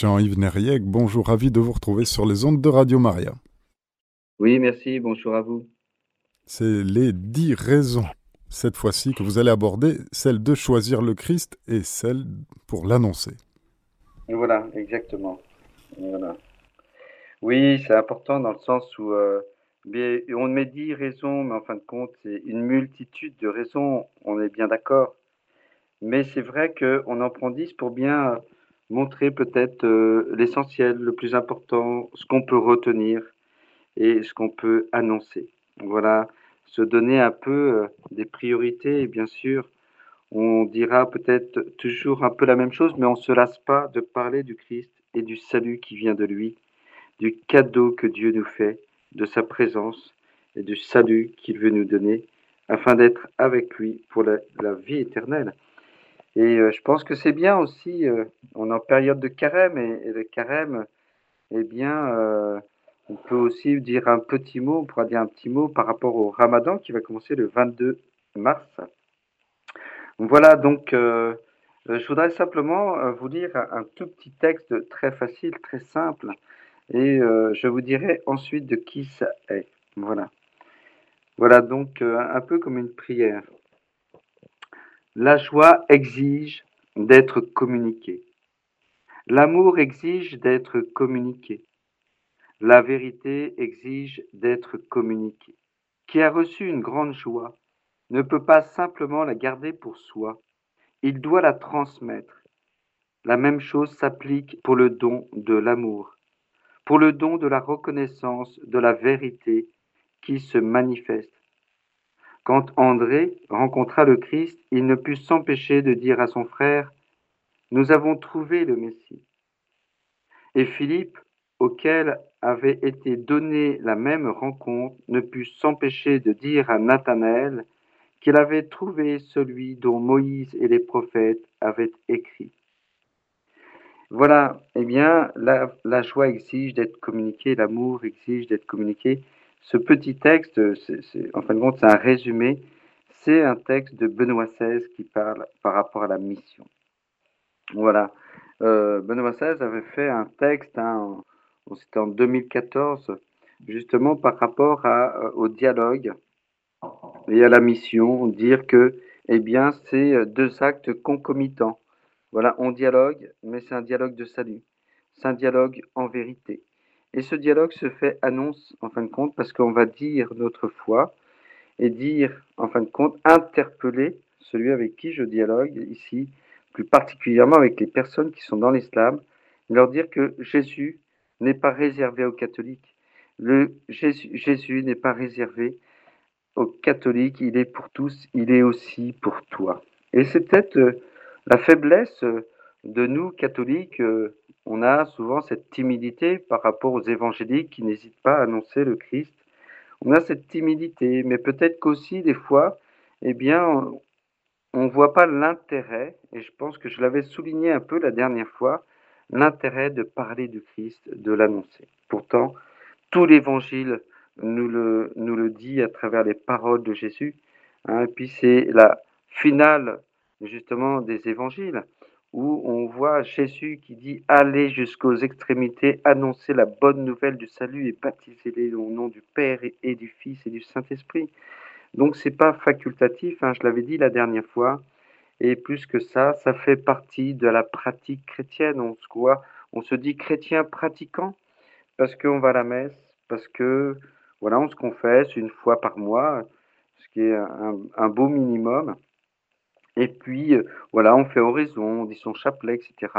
Jean-Yves Neriec, bonjour, ravi de vous retrouver sur les ondes de Radio Maria. Oui, merci, bonjour à vous. C'est les dix raisons, cette fois-ci, que vous allez aborder, celle de choisir le Christ et celle pour l'annoncer. Voilà, exactement. Oui, c'est important dans le sens où euh, on met dix raisons, mais en fin de compte, c'est une multitude de raisons, on est bien d'accord. Mais c'est vrai qu'on en prend dix pour bien montrer peut-être euh, l'essentiel, le plus important, ce qu'on peut retenir et ce qu'on peut annoncer. Voilà, se donner un peu euh, des priorités et bien sûr, on dira peut-être toujours un peu la même chose, mais on ne se lasse pas de parler du Christ et du salut qui vient de lui, du cadeau que Dieu nous fait, de sa présence et du salut qu'il veut nous donner, afin d'être avec lui pour la vie éternelle. Et euh, je pense que c'est bien aussi, euh, on est en période de carême, et, le carême, eh bien, euh, on peut aussi dire un petit mot, on pourra dire un petit mot par rapport au ramadan qui va commencer le 22 mars. Voilà, donc je voudrais simplement vous lire un, tout petit texte très facile, très simple, et je vous dirai ensuite de qui ça est. Voilà. Voilà donc un peu comme une prière. La joie exige d'être communiquée. L'amour exige d'être communiqué. La vérité exige d'être communiquée. Qui a reçu une grande joie ne peut pas simplement la garder pour soi, il doit la transmettre. La même chose s'applique pour le don de l'amour, pour le don de la reconnaissance de la vérité qui se manifeste quand André rencontra le Christ, il ne put s'empêcher de dire à son frère, Nous avons trouvé le Messie. Et Philippe, auquel avait été donnée la même rencontre, ne put s'empêcher de dire à Nathanaël qu'il avait trouvé celui dont Moïse et les prophètes avaient écrit. Voilà, eh bien, la, joie exige d'être communiquée, l'amour exige d'être communiqué. Ce petit texte, en fin de compte, c'est un résumé. C'est un texte de Benoît XVI qui parle par rapport à la mission. Voilà. Euh, Benoît XVI avait fait un texte, hein, c'était en 2014, justement par rapport euh, au dialogue et à la mission, dire que, eh bien, c'est deux actes concomitants. Voilà, on dialogue, mais c'est un dialogue de salut. C'est un dialogue en vérité. Et ce dialogue se fait annonce, en fin de compte, parce qu'on va dire notre foi et dire, en fin de compte, interpeller celui avec qui je dialogue ici, plus particulièrement avec les personnes qui sont dans l'islam, leur dire que Jésus n'est pas réservé aux catholiques. Le Jésus, n'est pas réservé aux catholiques, il est pour tous, il est aussi pour toi. Et c'est peut-être euh, la faiblesse de nous, catholiques, euh, on a souvent cette timidité par rapport aux évangéliques qui n'hésitent pas à annoncer le Christ. On a cette timidité, mais peut-être qu'aussi des fois, eh bien, on ne voit pas l'intérêt, et je pense que je l'avais souligné un peu la dernière fois, l'intérêt de parler du Christ, de l'annoncer. Pourtant, tout l'évangile nous le, nous le dit à travers les paroles de Jésus. Hein, et puis c'est la finale justement des évangiles où on voit Jésus qui dit Allez jusqu'aux extrémités, annoncez la bonne nouvelle du salut et baptisez-les au nom du Père et du Fils et du Saint-Esprit. Donc c'est pas facultatif, hein, je l'avais dit la dernière fois, et plus que ça, ça fait partie de la pratique chrétienne. On se voit, on se dit chrétien pratiquant parce qu'on va à la messe, parce que voilà, on se confesse une fois par mois, ce qui est un beau minimum. Et puis, euh, voilà, on fait oraison, on dit son chapelet, etc.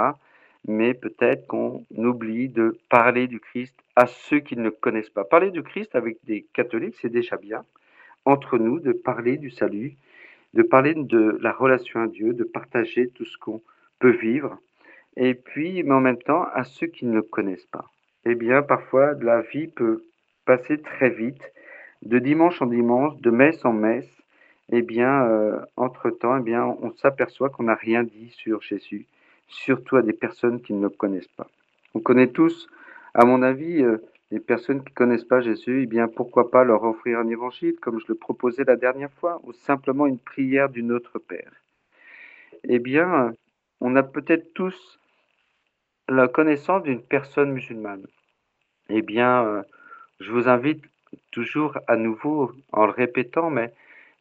Mais peut-être qu'on oublie de parler du Christ à ceux qui ne le connaissent pas. Parler du Christ avec des catholiques, c'est déjà bien. Entre nous, de parler du salut, de parler de la relation à Dieu, de partager tout ce qu'on peut vivre. Et puis, mais en même temps, à ceux qui ne le connaissent pas. Eh bien, parfois, la vie peut passer très vite, de dimanche en dimanche, de messe en messe, eh bien, euh, entre-temps, eh bien, on s'aperçoit qu'on n'a rien dit sur Jésus, surtout à des personnes qui ne le connaissent pas. On connaît tous, à mon avis, euh, les personnes qui ne connaissent pas Jésus, eh bien, pourquoi pas leur offrir un évangile, comme je le proposais la dernière fois, ou simplement une prière du Notre Père. Eh bien, on a peut-être tous la connaissance d'une personne musulmane Eh bien, euh, je vous invite toujours à nouveau, en le répétant, mais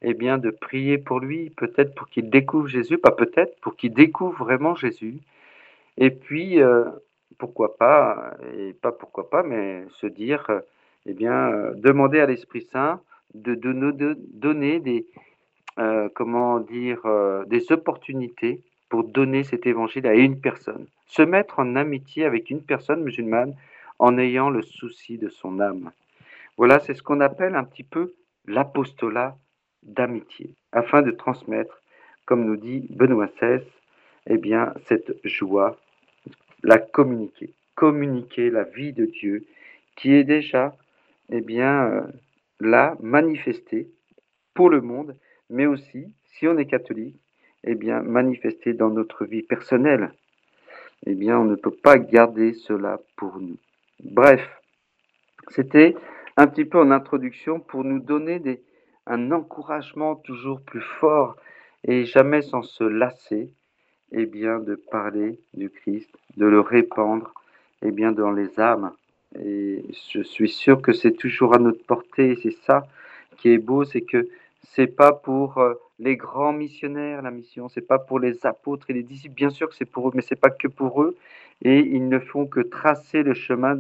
eh bien, de prier pour lui, peut-être pour qu'il découvre Jésus, pas peut-être, pour qu'il découvre vraiment Jésus. Et puis, euh, pourquoi pas, et pas pourquoi pas, mais se dire, euh, eh bien, euh, demander à l'Esprit Saint de, nous donner des, comment dire, des opportunités pour donner cet évangile à une personne. Se mettre en amitié avec une personne musulmane en ayant le souci de son âme. Voilà, c'est ce qu'on appelle un petit peu l'apostolat d'amitié, afin de transmettre, comme nous dit Benoît XVI, eh bien, cette joie, la communiquer, communiquer la vie de Dieu qui est déjà eh bien, euh, là, manifestée pour le monde, mais aussi, si on est catholique, eh bien, manifestée dans notre vie personnelle. Eh bien, on ne peut pas garder cela pour nous. Bref, c'était un petit peu en introduction pour nous donner des, un encouragement toujours plus fort et jamais sans se lasser, et eh bien, de parler du Christ, de le répandre, et eh bien, dans les âmes. Et je suis sûr que c'est toujours à notre portée. C'est ça qui est beau, c'est que c'est pas pour euh, les grands missionnaires la mission, c'est pas pour les apôtres et les disciples. Bien sûr que c'est pour eux, mais c'est pas que pour eux. Et ils ne font que tracer le chemin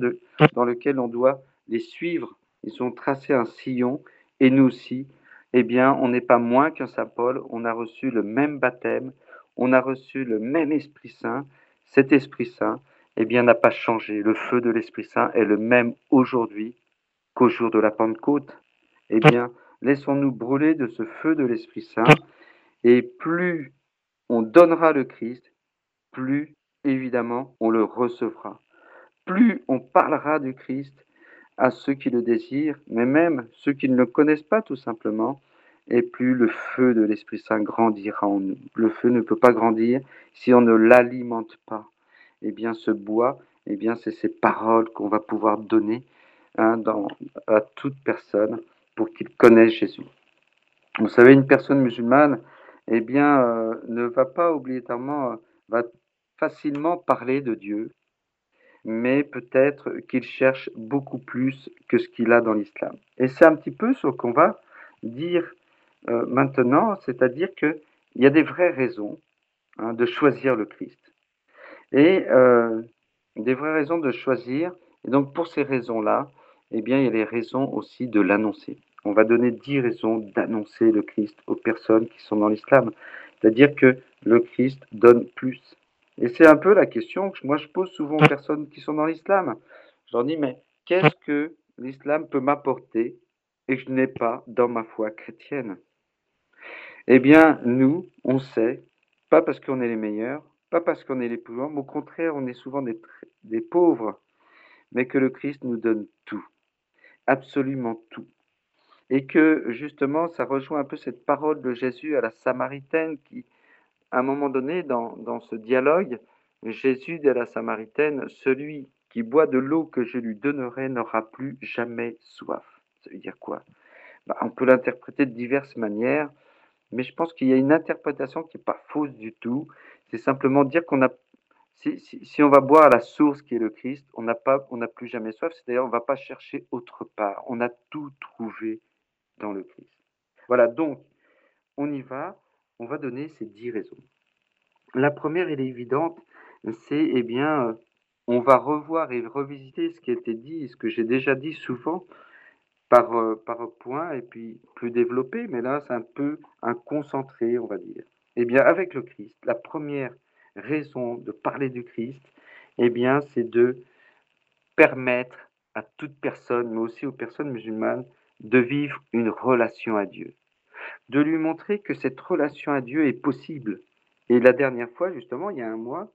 dans lequel on doit les suivre. Ils ont tracé un sillon et nous aussi, eh bien, on n'est pas moins qu'un Saint Paul, on a reçu le même baptême, on a reçu le même Esprit Saint. Cet Esprit Saint, eh bien, n'a pas changé. Le feu de l'Esprit Saint est le même aujourd'hui qu'au jour de la Pentecôte. Eh bien, laissons-nous brûler de ce feu de l'Esprit Saint, et plus on donnera le Christ, plus évidemment on le recevra. Plus on parlera du Christ, à ceux qui le désirent, mais même ceux qui ne le connaissent pas tout simplement, et plus le feu de l'Esprit Saint grandira en nous. Le feu ne peut pas grandir si on ne l'alimente pas. Eh bien, ce bois, eh bien, c'est ces paroles qu'on va pouvoir donner hein, à toute personne pour qu'il connaisse Jésus. Vous savez, une personne musulmane, eh bien, euh, ne va pas obligatoirement, euh, va facilement parler de Dieu, mais peut-être qu'il cherche beaucoup plus que ce qu'il a dans l'islam. Et c'est un petit peu ce qu'on va dire euh, maintenant, c'est-à-dire qu'il y a des vraies raisons hein, de choisir le Christ. Et euh, des vraies raisons de choisir. Et donc pour ces raisons-là, eh bien, il y a les raisons aussi de l'annoncer. On va donner dix raisons d'annoncer le Christ aux personnes qui sont dans l'islam. C'est-à-dire que le Christ donne plus. Et c'est un peu la question que moi je pose souvent aux personnes qui sont dans l'islam. Je leur dis, mais qu'est-ce que l'islam peut m'apporter et que je n'ai pas dans ma foi chrétienne? Eh bien, nous, on sait, pas parce qu'on est les meilleurs, pas parce qu'on est les plus grands, mais au contraire, on est souvent des, des pauvres, mais que le Christ nous donne tout, absolument tout. Et que justement, ça rejoint un peu cette parole de Jésus à la Samaritaine qui, à un moment donné, dans, dans ce dialogue, Jésus dit à la Samaritaine, celui qui boit de l'eau que je lui donnerai n'aura plus jamais soif. Ça veut dire quoi? Bah, On peut l'interpréter de diverses manières, mais je pense qu'il y a une interprétation qui n'est pas fausse du tout. C'est simplement dire qu'on a, si, si, on va boire à la source qui est le Christ, on n'a pas, plus jamais soif. C'est-à-dire, on ne va pas chercher autre part. On a tout trouvé dans le Christ. Voilà. Donc, on y va on va donner ces dix raisons. La première, elle est évidente, c'est, eh bien, euh, on va revoir et revisiter ce qui a été dit, ce que j'ai déjà dit souvent par, euh, par point et puis plus développé, mais là, c'est un peu un concentré, on va dire. Eh bien, avec le Christ, la première raison de parler du Christ, eh bien, c'est de permettre à toute personne, mais aussi aux personnes musulmanes, de vivre une relation à Dieu de lui montrer que cette relation à Dieu est possible. Et la dernière fois, justement, il y a un mois,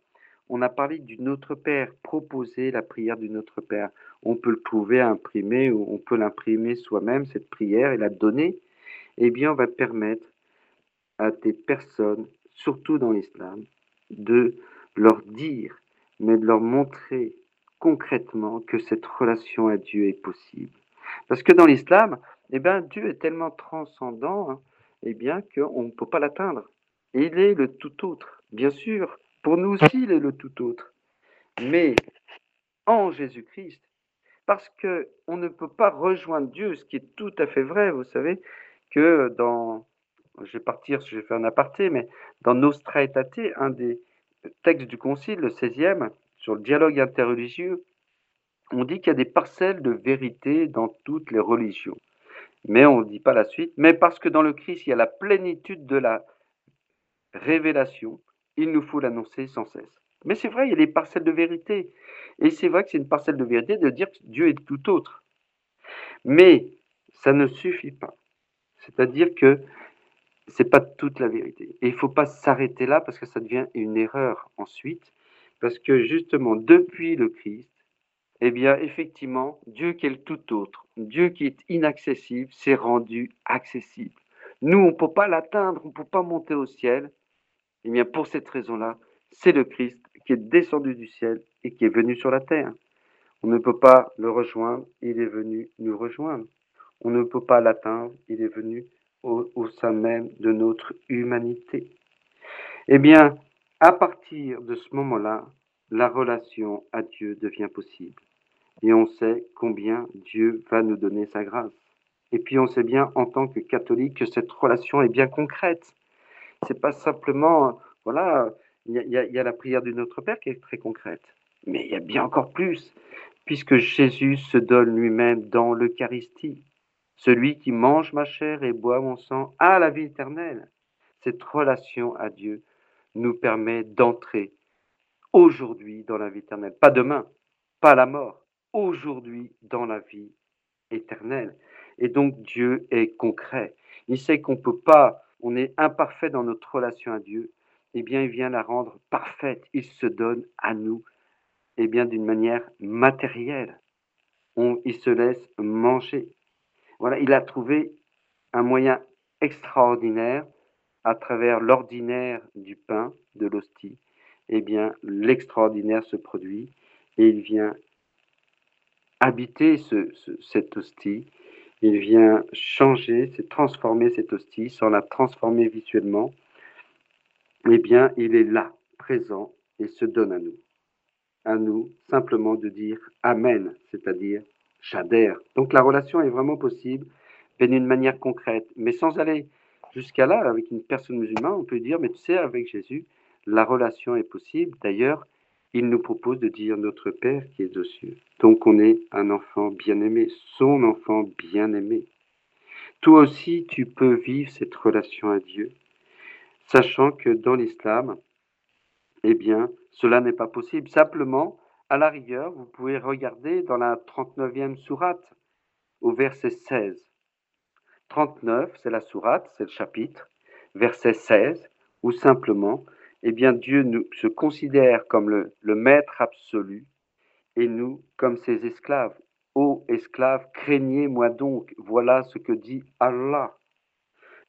on a parlé du Notre Père, proposer la prière du Notre Père. On peut le trouver à imprimer ou on peut l'imprimer soi-même, cette prière, et la donner. Eh bien, on va permettre à des personnes, surtout dans l'islam, de leur dire, mais de leur montrer concrètement que cette relation à Dieu est possible. Parce que dans l'islam, eh bien, Dieu est tellement transcendant hein, eh bien, qu'on ne peut pas l'atteindre. il est le tout autre. Bien sûr, pour nous aussi, il est le tout autre. mais en Jésus-Christ, parce que on ne peut pas rejoindre Dieu, ce qui est tout à fait vrai, vous savez, que dans, je vais partir, je vais faire un aparté, mais dans Nostra Aetate, un des textes du Concile, le 16e, sur le dialogue interreligieux, on dit qu'il y a des parcelles de vérité dans toutes les religions. Mais on ne dit pas la suite. Mais parce que dans le Christ, il y a la plénitude de la révélation, il nous faut l'annoncer sans cesse. Mais c'est vrai, il y a des parcelles de vérité. Et c'est vrai que c'est une parcelle de vérité de dire que Dieu est tout autre. Mais ça ne suffit pas. C'est-à-dire que c'est pas toute la vérité. Et il ne faut pas s'arrêter là parce que ça devient une erreur ensuite. Parce que justement, depuis le Christ, eh bien, effectivement, Dieu qui est le tout autre, Dieu qui est inaccessible, s'est rendu accessible. Nous, on ne peut pas l'atteindre, on ne peut pas monter au ciel. Eh bien, pour cette raison-là, c'est le Christ qui est descendu du ciel et qui est venu sur la terre. On ne peut pas le rejoindre, il est venu nous rejoindre. On ne peut pas l'atteindre, il est venu au, au, sein même de notre humanité. Eh bien, à partir de ce moment-là, la relation à Dieu devient possible et on sait combien Dieu va nous donner sa grâce. Et puis on sait bien en tant que catholique que cette relation est bien concrète. C'est pas simplement, voilà, il y, a la prière du Notre Père qui est très concrète, mais il y a bien encore plus, puisque Jésus se donne lui-même dans l'Eucharistie. Celui qui mange ma chair et boit mon sang a la vie éternelle. Cette relation à Dieu nous permet d'entrer aujourd'hui dans la vie éternelle, pas demain, pas la mort, aujourd'hui dans la vie éternelle. Et donc Dieu est concret. Il sait qu'on peut pas, on est imparfait dans notre relation à Dieu. Eh bien, il vient la rendre parfaite. Il se donne à nous, eh bien, d'une manière matérielle. Il se laisse manger. Voilà, il a trouvé un moyen extraordinaire à travers l'ordinaire du pain, de l'hostie. Eh bien, l'extraordinaire se produit et il vient habiter ce, cette hostie. Il vient changer, c'est transformer cette hostie sans la transformer visuellement. Eh bien, il est là, présent, et se donne à nous. À nous simplement de dire Amen, c'est-à-dire j'adhère. Donc la relation est vraiment possible, mais d'une manière concrète, mais sans aller jusqu'à là avec une personne musulmane. On peut dire, mais tu sais, avec Jésus, la relation est possible. D'ailleurs, il nous propose de dire notre Père qui est aux cieux. Donc on est un enfant bien-aimé, son enfant bien-aimé. Toi aussi, tu peux vivre cette relation à Dieu, sachant que dans l'islam, eh bien, cela n'est pas possible. Simplement, à la rigueur, vous pouvez regarder dans la 39e sourate, au verset 16. 39, c'est la sourate, c'est le chapitre, verset 16, où simplement, eh bien Dieu nous, se considère comme le, maître absolu et nous comme ses esclaves. Ô esclaves, craignez-moi donc, voilà ce que dit Allah.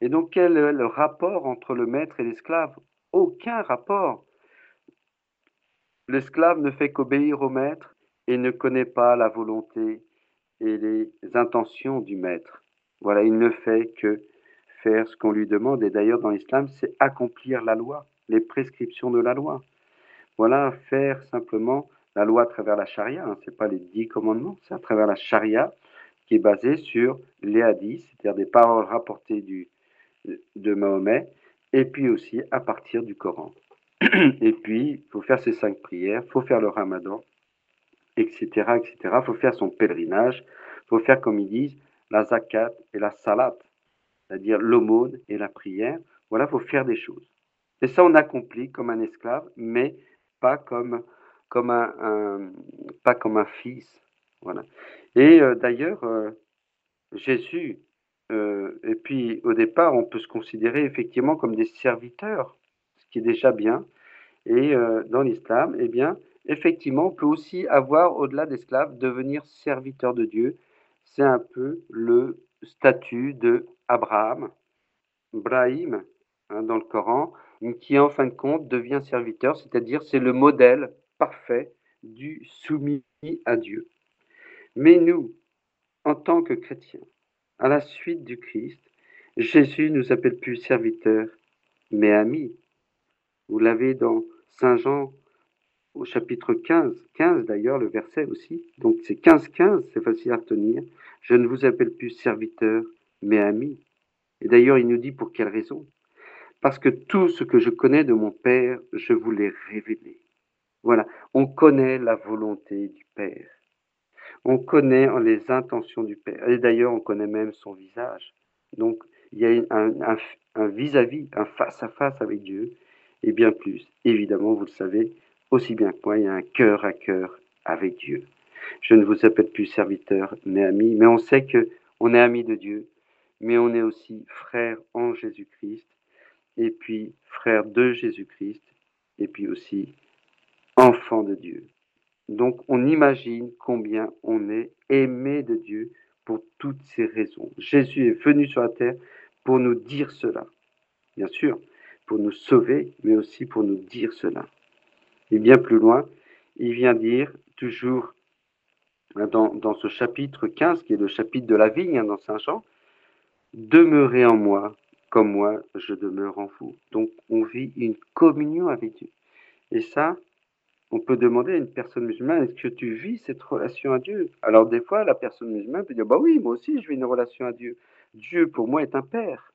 Et donc quel est le rapport entre le maître et l'esclave? Aucun rapport. L'esclave ne fait qu'obéir au maître et ne connaît pas la volonté et les intentions du maître. Voilà, il ne fait que faire ce qu'on lui demande. Et d'ailleurs, dans l'islam, c'est accomplir la loi les prescriptions de la loi. Voilà, faire simplement la loi à travers la charia, hein, ce n'est pas les dix commandements, c'est à travers la charia qui est basée sur les hadiths, c'est-à-dire des paroles rapportées de Mahomet, et puis aussi à partir du Coran. Et puis, il faut faire ses cinq prières, il faut faire le ramadan, etc., etc. Il faut faire son pèlerinage, il faut faire, comme ils disent, la zakat et la salat, c'est-à-dire l'aumône et la prière. Voilà, il faut faire des choses. Et ça, on accomplit comme un esclave, mais pas comme, comme, un, pas comme un fils. Voilà. Et euh, d'ailleurs, euh, Jésus, euh, et puis au départ, on peut se considérer effectivement comme des serviteurs, ce qui est déjà bien. Et dans l'islam, eh bien, effectivement, on peut aussi avoir, au-delà d'esclave, devenir serviteur de Dieu. C'est un peu le statut de Abraham, Brahim, hein, dans le Coran qui en fin de compte devient serviteur, c'est-à-dire c'est le modèle parfait du soumis à Dieu. Mais nous, en tant que chrétiens, à la suite du Christ, Jésus nous appelle plus serviteurs, mais amis. Vous l'avez dans Saint Jean au chapitre 15, 15 d'ailleurs, le verset aussi. Donc c'est 15-15, c'est facile à retenir. Je ne vous appelle plus serviteur, mais ami. Et d'ailleurs, il nous dit pour quelle raison? Parce que tout ce que je connais de mon Père, je vous l'ai révélé. Voilà, on connaît la volonté du Père. On connaît les intentions du Père. Et d'ailleurs, on connaît même son visage. Donc, il y a un vis-à-vis, un face-à-face avec Dieu. Et bien plus, évidemment, vous le savez, aussi bien que moi, il y a un cœur à cœur avec Dieu. Je ne vous appelle plus serviteur, mais ami, mais on sait que on est ami de Dieu, mais on est aussi frère en Jésus-Christ, et puis frère de Jésus-Christ, et puis aussi enfant de Dieu. Donc on imagine combien on est aimé de Dieu pour toutes ces raisons. Jésus est venu sur la terre pour nous dire cela. Bien sûr, pour nous sauver, mais aussi pour nous dire cela. Et bien plus loin, il vient dire, toujours hein, dans, ce chapitre 15, qui est le chapitre de la vigne hein, dans Saint Jean, Demeurez en moi comme moi je demeure en vous. Donc on vit une communion avec Dieu. Et ça, on peut demander à une personne musulmane, est-ce que tu vis cette relation à Dieu? Alors des fois, la personne musulmane peut dire, bah oui, moi aussi je vis une relation à Dieu. Dieu pour moi est un père.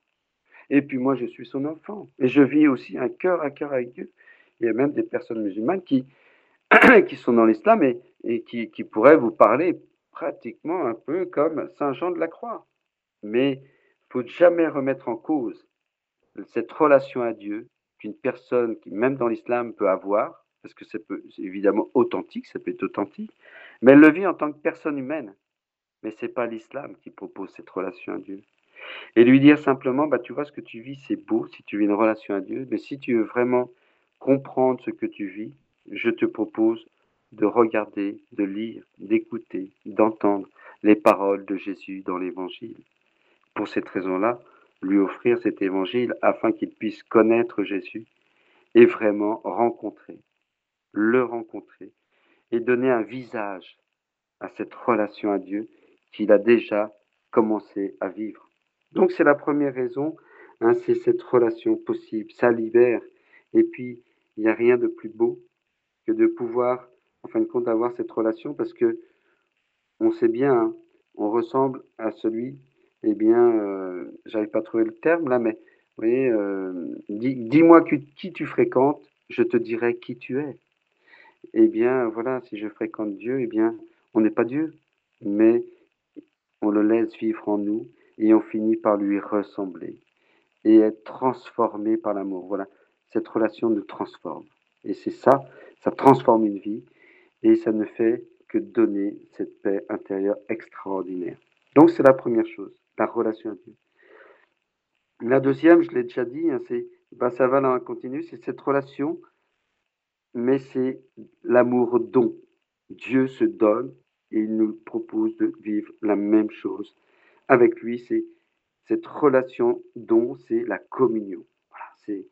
Et puis moi, je suis son enfant. Et je vis aussi un cœur à cœur avec Dieu. Il y a même des personnes musulmanes qui, qui sont dans l'islam et, et qui, qui, pourraient vous parler pratiquement un peu comme Saint Jean de la Croix. Mais faut jamais remettre en cause cette relation à Dieu qu'une personne, qui, même dans l'islam, peut avoir, parce que c'est évidemment authentique, ça peut être authentique, mais elle le vit en tant que personne humaine. Mais ce n'est pas l'islam qui propose cette relation à Dieu. Et lui dire simplement, bah, tu vois, ce que tu vis, c'est beau si tu vis une relation à Dieu, mais si tu veux vraiment comprendre ce que tu vis, je te propose de regarder, de lire, d'écouter, d'entendre les paroles de Jésus dans l'Évangile. Pour cette raison-là, lui offrir cet Évangile afin qu'il puisse connaître Jésus et vraiment rencontrer, le rencontrer et donner un visage à cette relation à Dieu qu'il a déjà commencé à vivre. Donc c'est la première raison, hein, c'est cette relation possible, ça libère. Et puis, il n'y a rien de plus beau que de pouvoir, en fin de compte, avoir cette relation parce que on sait bien, hein, on ressemble à celui, eh bien, euh, j'arrive pas à trouver le terme là, mais vous voyez, euh, dis-moi qui tu fréquentes, je te dirai qui tu es. Eh bien, voilà, si je fréquente Dieu, eh bien, on n'est pas Dieu, mais on le laisse vivre en nous et on finit par lui ressembler et être transformé par l'amour. Voilà, cette relation nous transforme. Et c'est ça, ça transforme une vie et ça ne fait que donner cette paix intérieure extraordinaire. Donc c'est la première chose, la relation à Dieu. La deuxième, je l'ai déjà dit, hein, c'est, ça va dans un continu, c'est cette relation, mais c'est l'amour don. Dieu se donne et il nous propose de vivre la même chose avec lui, c'est cette relation dont c'est la communion. C'est,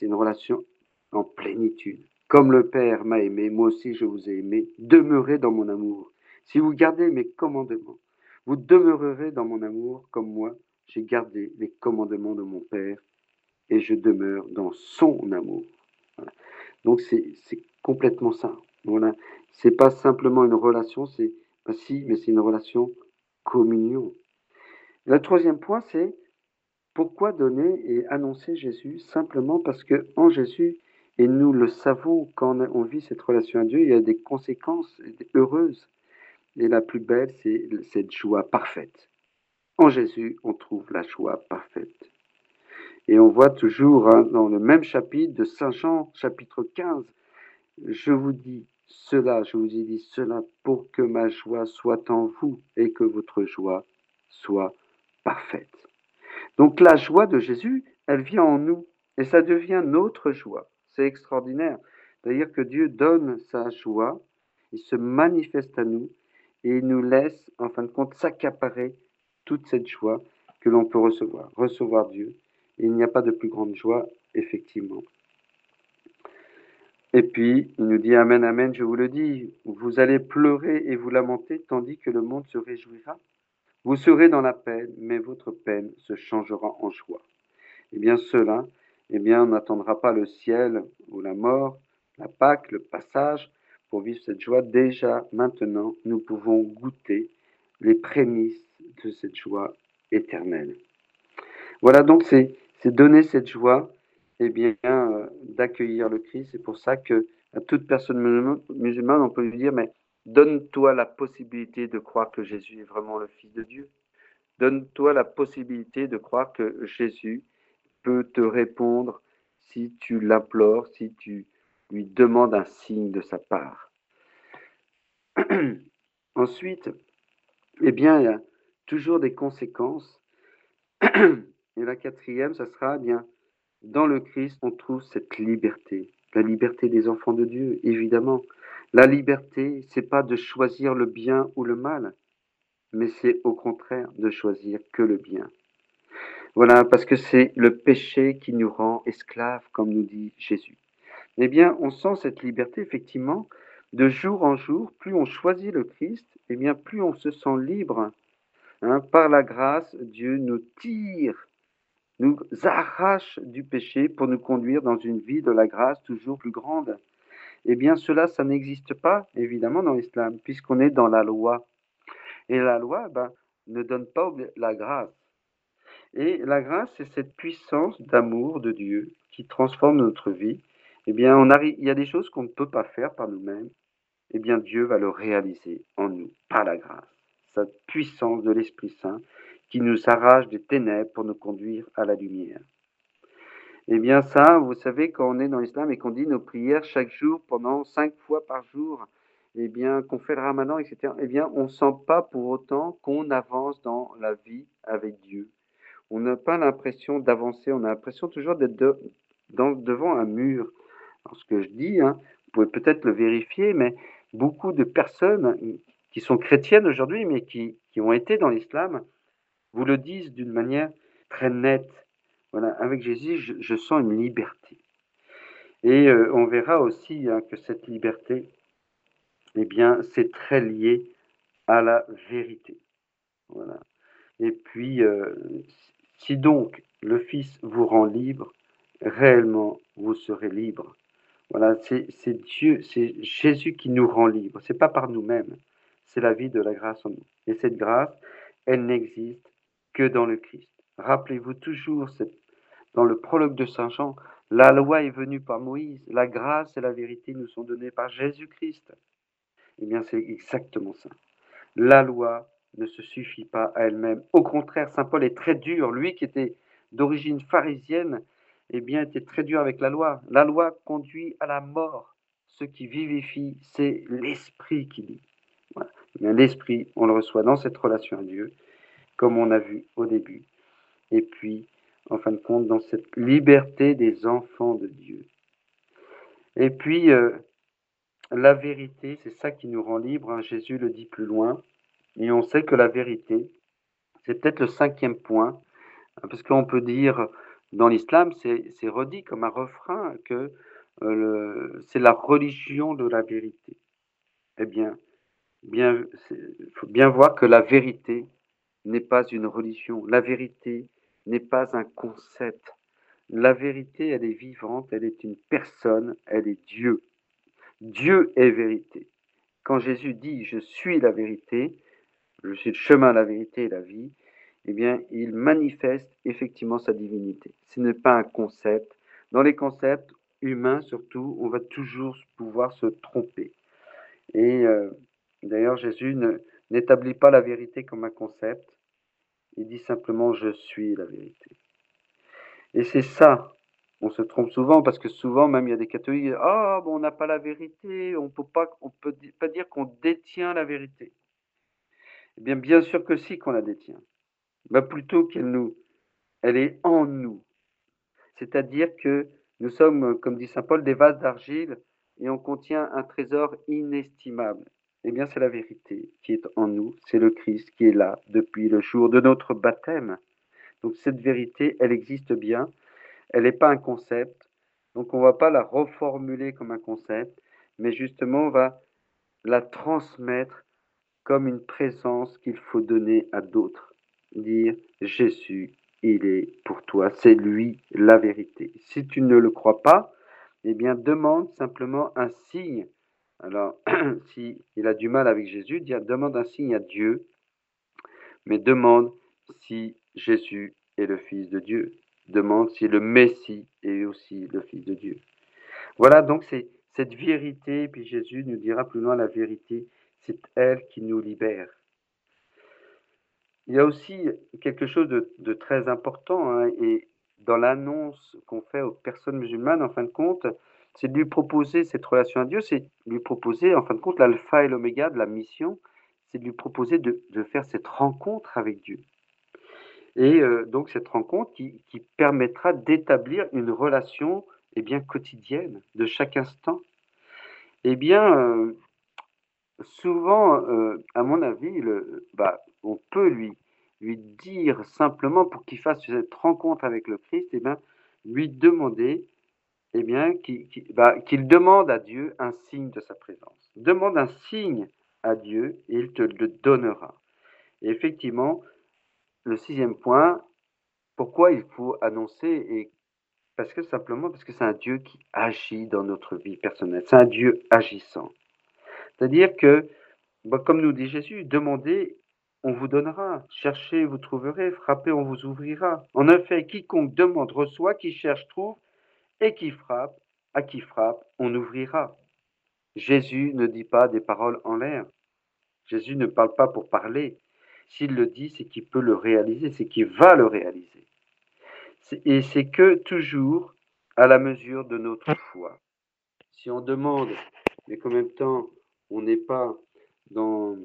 une relation en plénitude. Comme le Père m'a aimé, moi aussi je vous ai aimé, demeurez dans mon amour. Si vous gardez mes commandements, vous demeurerez dans mon amour comme moi, j'ai gardé les commandements de mon Père et je demeure dans son amour. Donc c'est, complètement ça. Voilà. C'est pas simplement une relation, c'est pas si, mais c'est une relation communion. Le troisième point, c'est pourquoi donner et annoncer Jésus? Simplement parce que en Jésus, et nous le savons quand on vit cette relation à Dieu, il y a des conséquences heureuses. Et la plus belle, c'est cette joie parfaite. En Jésus, on trouve la joie parfaite. Et on voit toujours hein, dans le même chapitre de Saint Jean, chapitre 15, je vous dis cela, je vous ai dit cela pour que ma joie soit en vous et que votre joie soit parfaite. Donc la joie de Jésus, elle vient en nous et ça devient notre joie. C'est extraordinaire. C'est-à-dire que Dieu donne sa joie, il se manifeste à nous et il nous laisse, en fin de compte, s'accaparer toute cette joie que l'on peut recevoir, recevoir Dieu. Et il n'y a pas de plus grande joie, effectivement. Et puis, il nous dit Amen, Amen, je vous le dis, vous allez pleurer et vous lamenter, tandis que le monde se réjouira. Vous serez dans la peine, mais votre peine se changera en joie. Eh bien, cela, eh bien, on n'attendra pas le ciel ou la mort la Pâque, le passage, pour vivre cette joie, déjà maintenant, nous pouvons goûter les prémices de cette joie éternelle. Voilà donc c'est donner cette joie et eh bien euh, d'accueillir le Christ. C'est pour ça que à toute personne musulmane, on peut lui dire mais donne-toi la possibilité de croire que Jésus est vraiment le Fils de Dieu. Donne-toi la possibilité de croire que Jésus peut te répondre si tu l'implores, si tu lui demandes un signe de sa part. Ensuite, eh bien, il y a toujours des conséquences. Et la quatrième, ça sera eh bien dans le Christ, on trouve cette liberté, la liberté des enfants de Dieu, évidemment. La liberté, c'est pas de choisir le bien ou le mal, mais c'est au contraire de choisir que le bien. Voilà, parce que c'est le péché qui nous rend esclaves, comme nous dit Jésus. Eh bien, on sent cette liberté, effectivement, de jour en jour. Plus on choisit le Christ, eh bien, plus on se sent libre. Hein, par la grâce, Dieu nous tire, nous arrache du péché pour nous conduire dans une vie de la grâce toujours plus grande. Eh bien, cela, ça n'existe pas, évidemment, dans l'islam, puisqu'on est dans la loi. Et la loi ben, ne donne pas la grâce. Et la grâce, c'est cette puissance d'amour de Dieu qui transforme notre vie. Eh bien, il y a des choses qu'on ne peut pas faire par nous-mêmes. Eh bien, Dieu va le réaliser en nous, par la grâce. Cette puissance de l'Esprit Saint qui nous arrache des ténèbres pour nous conduire à la lumière. Eh bien, ça, vous savez, quand on est dans l'islam et qu'on dit nos prières chaque jour pendant cinq fois par jour, eh bien, qu'on fait le ramadan, etc., eh bien, on ne sent pas pour autant qu'on avance dans la vie avec Dieu. On n'a pas l'impression d'avancer, on a l'impression toujours d'être devant un mur. Ce que je dis, hein, vous pouvez peut-être le vérifier, mais beaucoup de personnes qui sont chrétiennes aujourd'hui, mais qui, qui ont été dans l'islam, vous le disent d'une manière très nette. Voilà, avec Jésus, je, sens une liberté. Et euh, on verra aussi hein, que cette liberté, eh bien, c'est très lié à la vérité. Voilà. Et puis, euh, si donc le Fils vous rend libre, réellement, vous serez libre. C'est Dieu, c'est Jésus qui nous rend libre. C'est pas par nous-mêmes. C'est la vie de la grâce en nous. Et cette grâce, elle n'existe que dans le Christ. Rappelez-vous toujours, dans le prologue de Saint Jean, la loi est venue par Moïse, la grâce et la vérité nous sont données par Jésus-Christ. Eh bien, c'est exactement ça. La loi ne se suffit pas à elle-même. Au contraire, Saint Paul est très dur. Lui qui était d'origine pharisienne, eh bien, était très dur avec la loi. La loi conduit à la mort. Ce qui vivifie, c'est l'esprit qui dit. Eh l'esprit, on le reçoit dans cette relation à Dieu comme on a vu au début. Et puis, en fin de compte, dans cette liberté des enfants de Dieu. Et puis, euh, la vérité, c'est ça qui nous rend libres. Hein. Jésus le dit plus loin. Et on sait que la vérité, c'est peut-être le cinquième point, hein, parce qu'on peut dire, dans l'islam, c'est redit comme un refrain que euh, c'est la religion de la vérité. Eh bien, il faut bien voir que la vérité, n'est pas une religion. La vérité n'est pas un concept. La vérité, elle est vivante, elle est une personne, elle est Dieu. Dieu est vérité. Quand Jésus dit je suis la vérité, je suis le chemin, la vérité et la vie, eh bien, il manifeste effectivement sa divinité. Ce n'est pas un concept. Dans les concepts humains, surtout, on va toujours pouvoir se tromper. Et euh, d'ailleurs, Jésus n'établit pas la vérité comme un concept, il dit simplement je suis la vérité. Et c'est ça. On se trompe souvent parce que souvent, même il y a des catholiques, ah, bon, on n'a pas la vérité, on on peut pas dire qu'on détient la vérité. Eh bien, bien sûr que si qu'on la détient. Plutôt qu'elle nous, elle est en nous. C'est-à-dire que nous sommes, comme dit saint Paul, des vases d'argile et on contient un trésor inestimable. Eh bien, c'est la vérité qui est en nous, c'est le Christ qui est là depuis le jour de notre baptême. Donc cette vérité, elle existe bien, elle n'est pas un concept, donc on ne va pas la reformuler comme un concept, mais justement on va la transmettre comme une présence qu'il faut donner à d'autres. Dire Jésus, il est pour toi, c'est lui la vérité. Si tu ne le crois pas, eh bien, demande simplement un signe. Alors, s'il il a du mal avec Jésus, demande un signe à Dieu, mais demande si Jésus est le Fils de Dieu. Demande si le Messie est aussi le Fils de Dieu. Voilà donc c'est cette vérité, puis Jésus nous dira plus loin la vérité, c'est elle qui nous libère. Il y a aussi quelque chose de, très important, hein, et dans l'annonce qu'on fait aux personnes musulmanes, en fin de compte, c'est de lui proposer cette relation à Dieu, c'est lui proposer, en fin de compte, l'alpha et l'oméga de la mission, c'est de lui proposer de, faire cette rencontre avec Dieu. Et euh, donc cette rencontre qui, permettra d'établir une relation eh bien, quotidienne, de chaque instant. Eh bien, euh, souvent, euh, à mon avis, bah, on peut lui, dire simplement pour qu'il fasse cette rencontre avec le Christ, eh bien, lui demander eh bien, bah, qu'il demande à Dieu un signe de sa présence. Demande un signe à Dieu et il te le donnera. Et effectivement, le sixième point, pourquoi il faut annoncer parce que simplement parce que c'est un Dieu qui agit dans notre vie personnelle. C'est un Dieu agissant. C'est-à-dire que, bah, comme nous dit Jésus, demandez, on vous donnera. Cherchez, vous trouverez. Frappez, on vous ouvrira. En effet, quiconque demande reçoit, qui cherche trouve, et qui frappe, à qui frappe, on ouvrira. Jésus ne dit pas des paroles en l'air. Jésus ne parle pas pour parler. S'il le dit, c'est qu'il peut le réaliser, c'est qu'il va le réaliser. Et c'est que toujours à la mesure de notre foi. Si on demande, mais qu'en même temps, on n'est pas dans,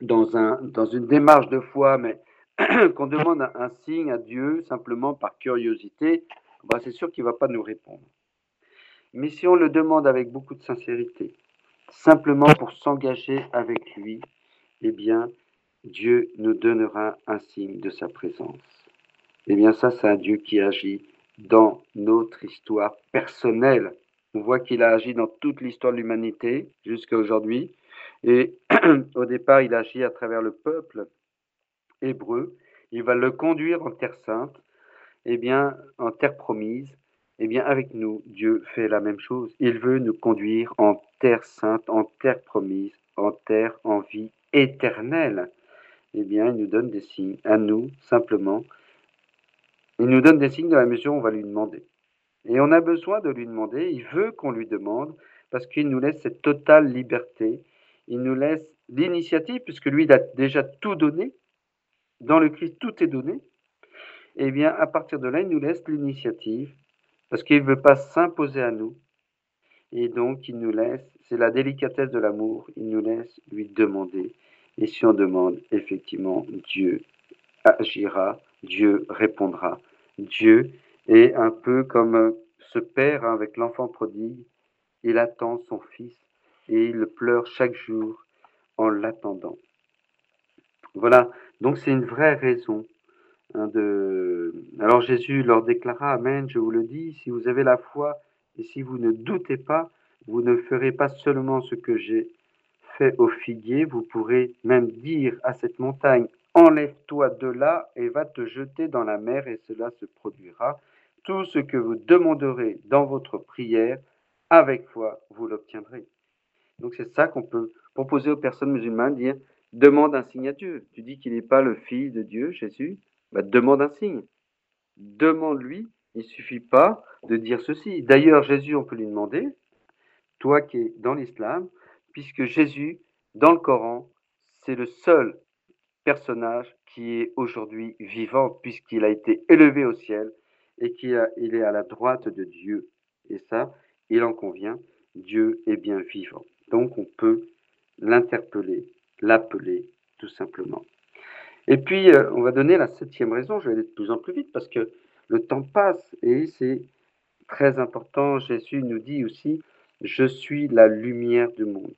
dans, un, dans une démarche de foi, mais qu'on demande un, signe à Dieu simplement par curiosité, bah, c'est sûr qu'il ne va pas nous répondre. Mais si on le demande avec beaucoup de sincérité, simplement pour s'engager avec lui, eh bien, Dieu nous donnera un signe de sa présence. Eh bien, ça, c'est un Dieu qui agit dans notre histoire personnelle. On voit qu'il a agi dans toute l'histoire de l'humanité jusqu'à aujourd'hui. Et au départ, il agit à travers le peuple hébreu. Il va le conduire en terre sainte, eh bien, en terre promise. Eh bien, avec nous, Dieu fait la même chose. Il veut nous conduire en terre sainte, en terre promise, en terre en vie éternelle. Eh bien, il nous donne des signes à nous, simplement, il nous donne des signes dans la mesure où on va lui demander. Et on a besoin de lui demander, il veut qu'on lui demande, parce qu'il nous laisse cette totale liberté, il nous laisse l'initiative, puisque lui, il a déjà tout donné, dans le Christ, tout est donné, eh bien, à partir de là, il nous laisse l'initiative, parce qu'il ne veut pas s'imposer à nous, et donc il nous laisse, c'est la délicatesse de l'amour, il nous laisse lui demander, et si on demande, effectivement, Dieu agira, Dieu répondra. Dieu est un peu comme ce père avec l'enfant prodigue. Il attend son fils et il pleure chaque jour en l'attendant. Voilà, donc c'est une vraie raison hein. Alors Jésus leur déclara, Amen, je vous le dis, si vous avez la foi et si vous ne doutez pas, vous ne ferez pas seulement ce que j'ai fait au figuier, vous pourrez même dire à cette montagne, Enlève-toi de là et va te jeter dans la mer et cela se produira. Tout ce que vous demanderez dans votre prière, avec foi, vous l'obtiendrez. Donc c'est ça qu'on peut proposer aux personnes musulmanes, dire demande un signe à Dieu. Tu dis qu'il n'est pas le Fils de Dieu, Jésus, bah, demande un signe. Demande-lui, il ne suffit pas de dire ceci. D'ailleurs, Jésus, on peut lui demander, toi qui es dans l'islam, puisque Jésus, dans le Coran, c'est le seul personnage qui est aujourd'hui vivant puisqu'il a été élevé au ciel et qu'il est à la droite de Dieu. Et ça, il en convient, Dieu est bien vivant. Donc on peut l'interpeller, l'appeler tout simplement. Et puis, euh, on va donner la septième raison, je vais aller de plus en plus vite parce que le temps passe et c'est très important. Jésus nous dit aussi, je suis la lumière du monde.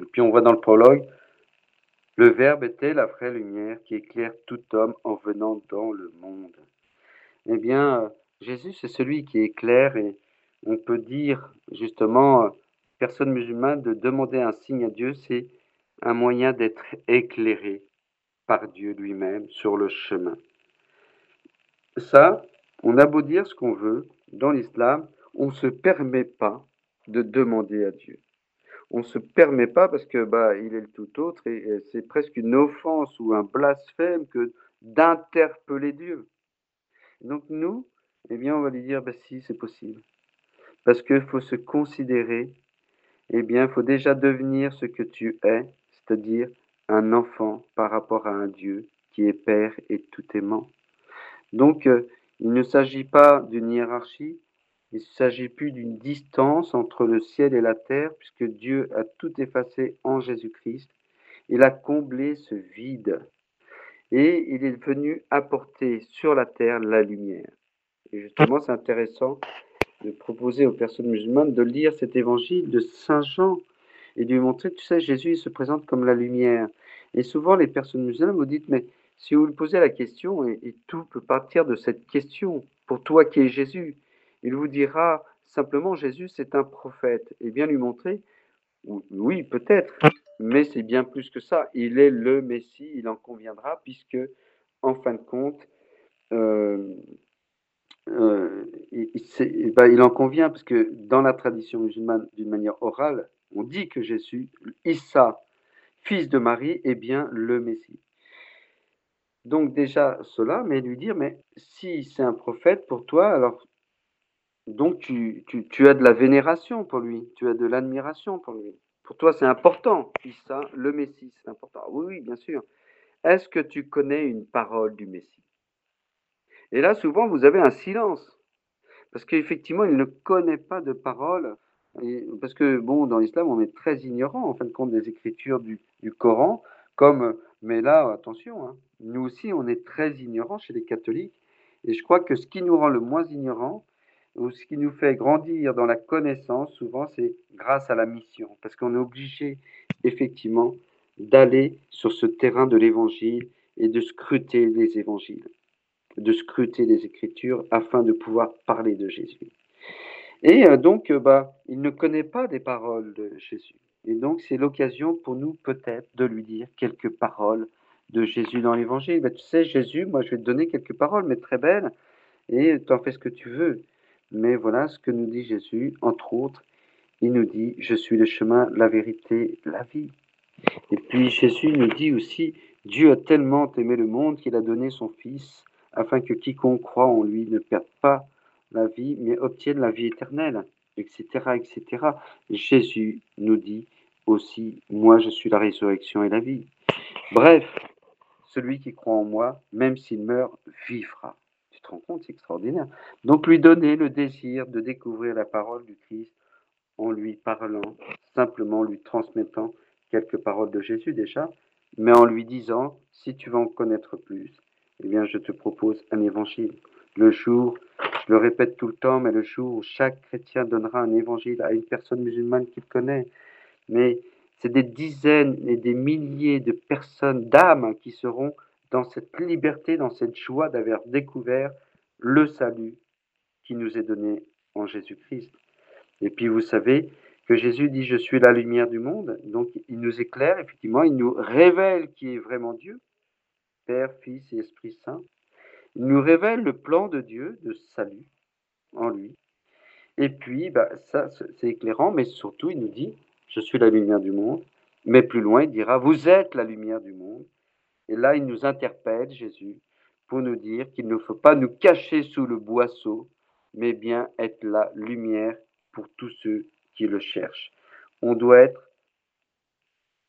Et puis on voit dans le prologue, le Verbe était la vraie lumière qui éclaire tout homme en venant dans le monde. Eh bien, Jésus, c'est celui qui éclaire et on peut dire justement, personne musulmane, de demander un signe à Dieu, c'est un moyen d'être éclairé par Dieu lui-même sur le chemin. Ça, on a beau dire ce qu'on veut, dans l'islam, on ne se permet pas de demander à Dieu. On ne se permet pas parce que bah il est le tout autre et, c'est presque une offense ou un blasphème que d'interpeller Dieu. Donc nous, eh bien, on va lui dire, bah si, c'est possible. Parce qu'il faut se considérer, eh bien, il faut déjà devenir ce que tu es, c'est-à-dire un enfant par rapport à un Dieu qui est Père et tout aimant. Donc, euh, il ne s'agit pas d'une hiérarchie, il ne s'agit plus d'une distance entre le ciel et la terre, puisque Dieu a tout effacé en Jésus-Christ. Il a comblé ce vide. Et il est venu apporter sur la terre la lumière. Et justement, c'est intéressant de proposer aux personnes musulmanes de lire cet évangile de Saint Jean et de lui montrer, tu sais, Jésus il se présente comme la lumière. Et souvent, les personnes musulmanes vous dites, mais si vous lui posez la question, et, tout peut partir de cette question, pour toi qui es Jésus, il vous dira simplement, Jésus, c'est un prophète. Et bien lui montrer, oui, peut-être, mais c'est bien plus que ça. Il est le Messie, il en conviendra, puisque, en fin de compte, euh, euh, il, ben, il, en convient, parce que dans la tradition musulmane, d'une manière orale, on dit que Jésus, Issa, fils de Marie, est bien le Messie. Donc déjà cela, mais lui dire, mais si c'est un prophète pour toi, alors donc tu, tu, as de la vénération pour lui, tu as de l'admiration pour lui. Pour toi, c'est important, Issa, le Messie, c'est important. Oui, oui, bien sûr. Est-ce que tu connais une parole du Messie? Et là, souvent, vous avez un silence. Parce qu'effectivement, il ne connaît pas de parole. parce que, bon, dans l'islam, on est très ignorant, en fin de compte, des écritures du, du Coran. Comme, mais là, attention, hein, nous aussi, on est très ignorants chez les catholiques. Et je crois que ce qui nous rend le moins ignorants, ce qui nous fait grandir dans la connaissance, souvent, c'est grâce à la mission. Parce qu'on est obligé, effectivement, d'aller sur ce terrain de l'évangile et de scruter les évangiles, de scruter les écritures afin de pouvoir parler de Jésus. Et euh, donc, euh, bah, il ne connaît pas des paroles de Jésus. Et donc, c'est l'occasion pour nous, peut-être, de lui dire quelques paroles de Jésus dans l'évangile. Bah, tu sais, Jésus, moi, je vais te donner quelques paroles, mais très belles, et tu en fais ce que tu veux. Mais voilà ce que nous dit Jésus, entre autres. Il nous dit, je suis le chemin, la vérité, la vie. Et puis Jésus nous dit aussi, Dieu a tellement aimé le monde qu'il a donné son Fils, afin que quiconque croit en lui ne perde pas la vie, mais obtienne la vie éternelle, etc., etc. Jésus nous dit aussi, moi je suis la résurrection et la vie. Bref, celui qui croit en moi, même s'il meurt, vivra c'est extraordinaire. Donc lui donner le désir de découvrir la parole du Christ en lui parlant, simplement lui transmettant quelques paroles de Jésus déjà, mais en lui disant, si tu veux en connaître plus, eh bien je te propose un évangile. Le jour, je le répète tout le temps, mais le jour où chaque chrétien donnera un évangile à une personne musulmane qu'il connaît, mais c'est des dizaines et des milliers de personnes, d'âmes qui seront dans cette liberté, dans cette joie d'avoir découvert le salut qui nous est donné en Jésus-Christ. Et puis vous savez que Jésus dit je suis la lumière du monde, donc il nous éclaire, effectivement, il nous révèle qui est vraiment Dieu, Père, Fils et Esprit Saint. Il nous révèle le plan de Dieu de salut en lui. Et puis, bah, ça, c'est éclairant, mais surtout, il nous dit, je suis la lumière du monde. Mais plus loin, il dira, vous êtes la lumière du monde. Et là, il nous interpelle, Jésus, pour nous dire qu'il ne faut pas nous cacher sous le boisseau, mais bien être la lumière pour tous ceux qui le cherchent. On doit être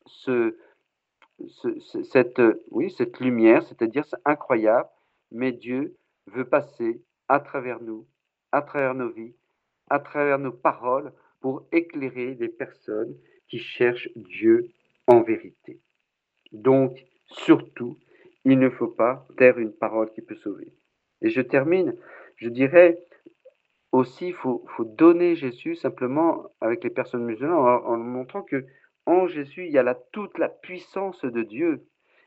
ce, cette, lumière, c'est-à-dire c'est incroyable, mais Dieu veut passer à travers nous, à travers nos vies, à travers nos paroles, pour éclairer les personnes qui cherchent Dieu en vérité. Donc, Surtout, il ne faut pas taire une parole qui peut sauver. Et je termine, je dirais aussi, il faut, donner Jésus simplement avec les personnes musulmanes en, montrant que en Jésus, il y a toute la puissance de Dieu.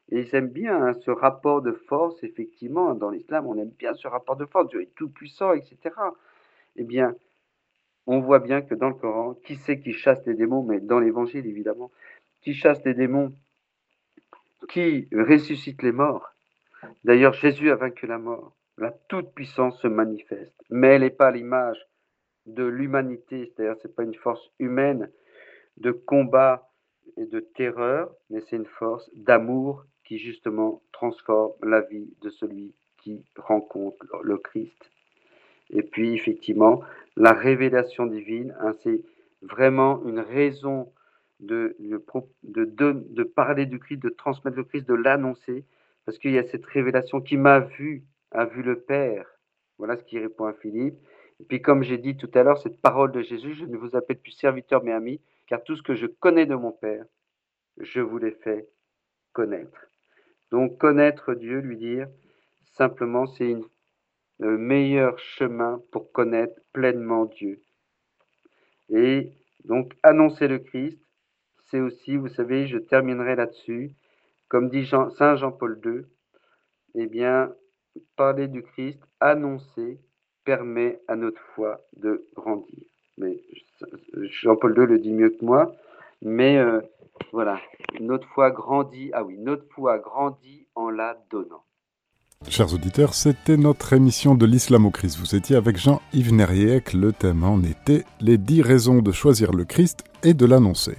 Et ils aiment bien hein, ce rapport de force, effectivement, dans l'islam, on aime bien ce rapport de force, Dieu est tout puissant, etc. Eh bien, on voit bien que dans le Coran, qui c'est qui chasse les démons, mais dans l'évangile, évidemment, qui chasse les démons qui ressuscite les morts. D'ailleurs, Jésus a vaincu la mort. La toute-puissance se manifeste, mais elle n'est pas l'image de l'humanité, c'est-à-dire c'est pas une force humaine de combat et de terreur, mais c'est une force d'amour qui justement transforme la vie de celui qui rencontre le Christ. Et puis effectivement, la révélation divine, hein, c'est vraiment une raison de, de, parler du Christ, de transmettre le Christ, de l'annoncer, parce qu'il y a cette révélation qui m'a vu, a vu le Père. Voilà ce qui répond à Philippe. Et puis comme j'ai dit tout à l'heure, cette parole de Jésus, je ne vous appelle plus serviteur mais ami, car tout ce que je connais de mon Père, je vous l'ai fait connaître. Donc connaître Dieu, lui dire, simplement, c'est le meilleur chemin pour connaître pleinement Dieu. Et donc annoncer le Christ, c'est aussi, vous savez, je terminerai là-dessus, comme dit Saint Jean-Paul II, eh bien, parler du Christ, annoncer, permet à notre foi de grandir. Mais Jean-Paul II le dit mieux que moi, mais euh, voilà, notre foi grandit, ah oui, notre foi grandit en la donnant. Chers auditeurs, c'était notre émission de l'Islam au Christ. Vous étiez avec Jean-Yves Neriec. Le thème en était les dix raisons de choisir le Christ et de l'annoncer.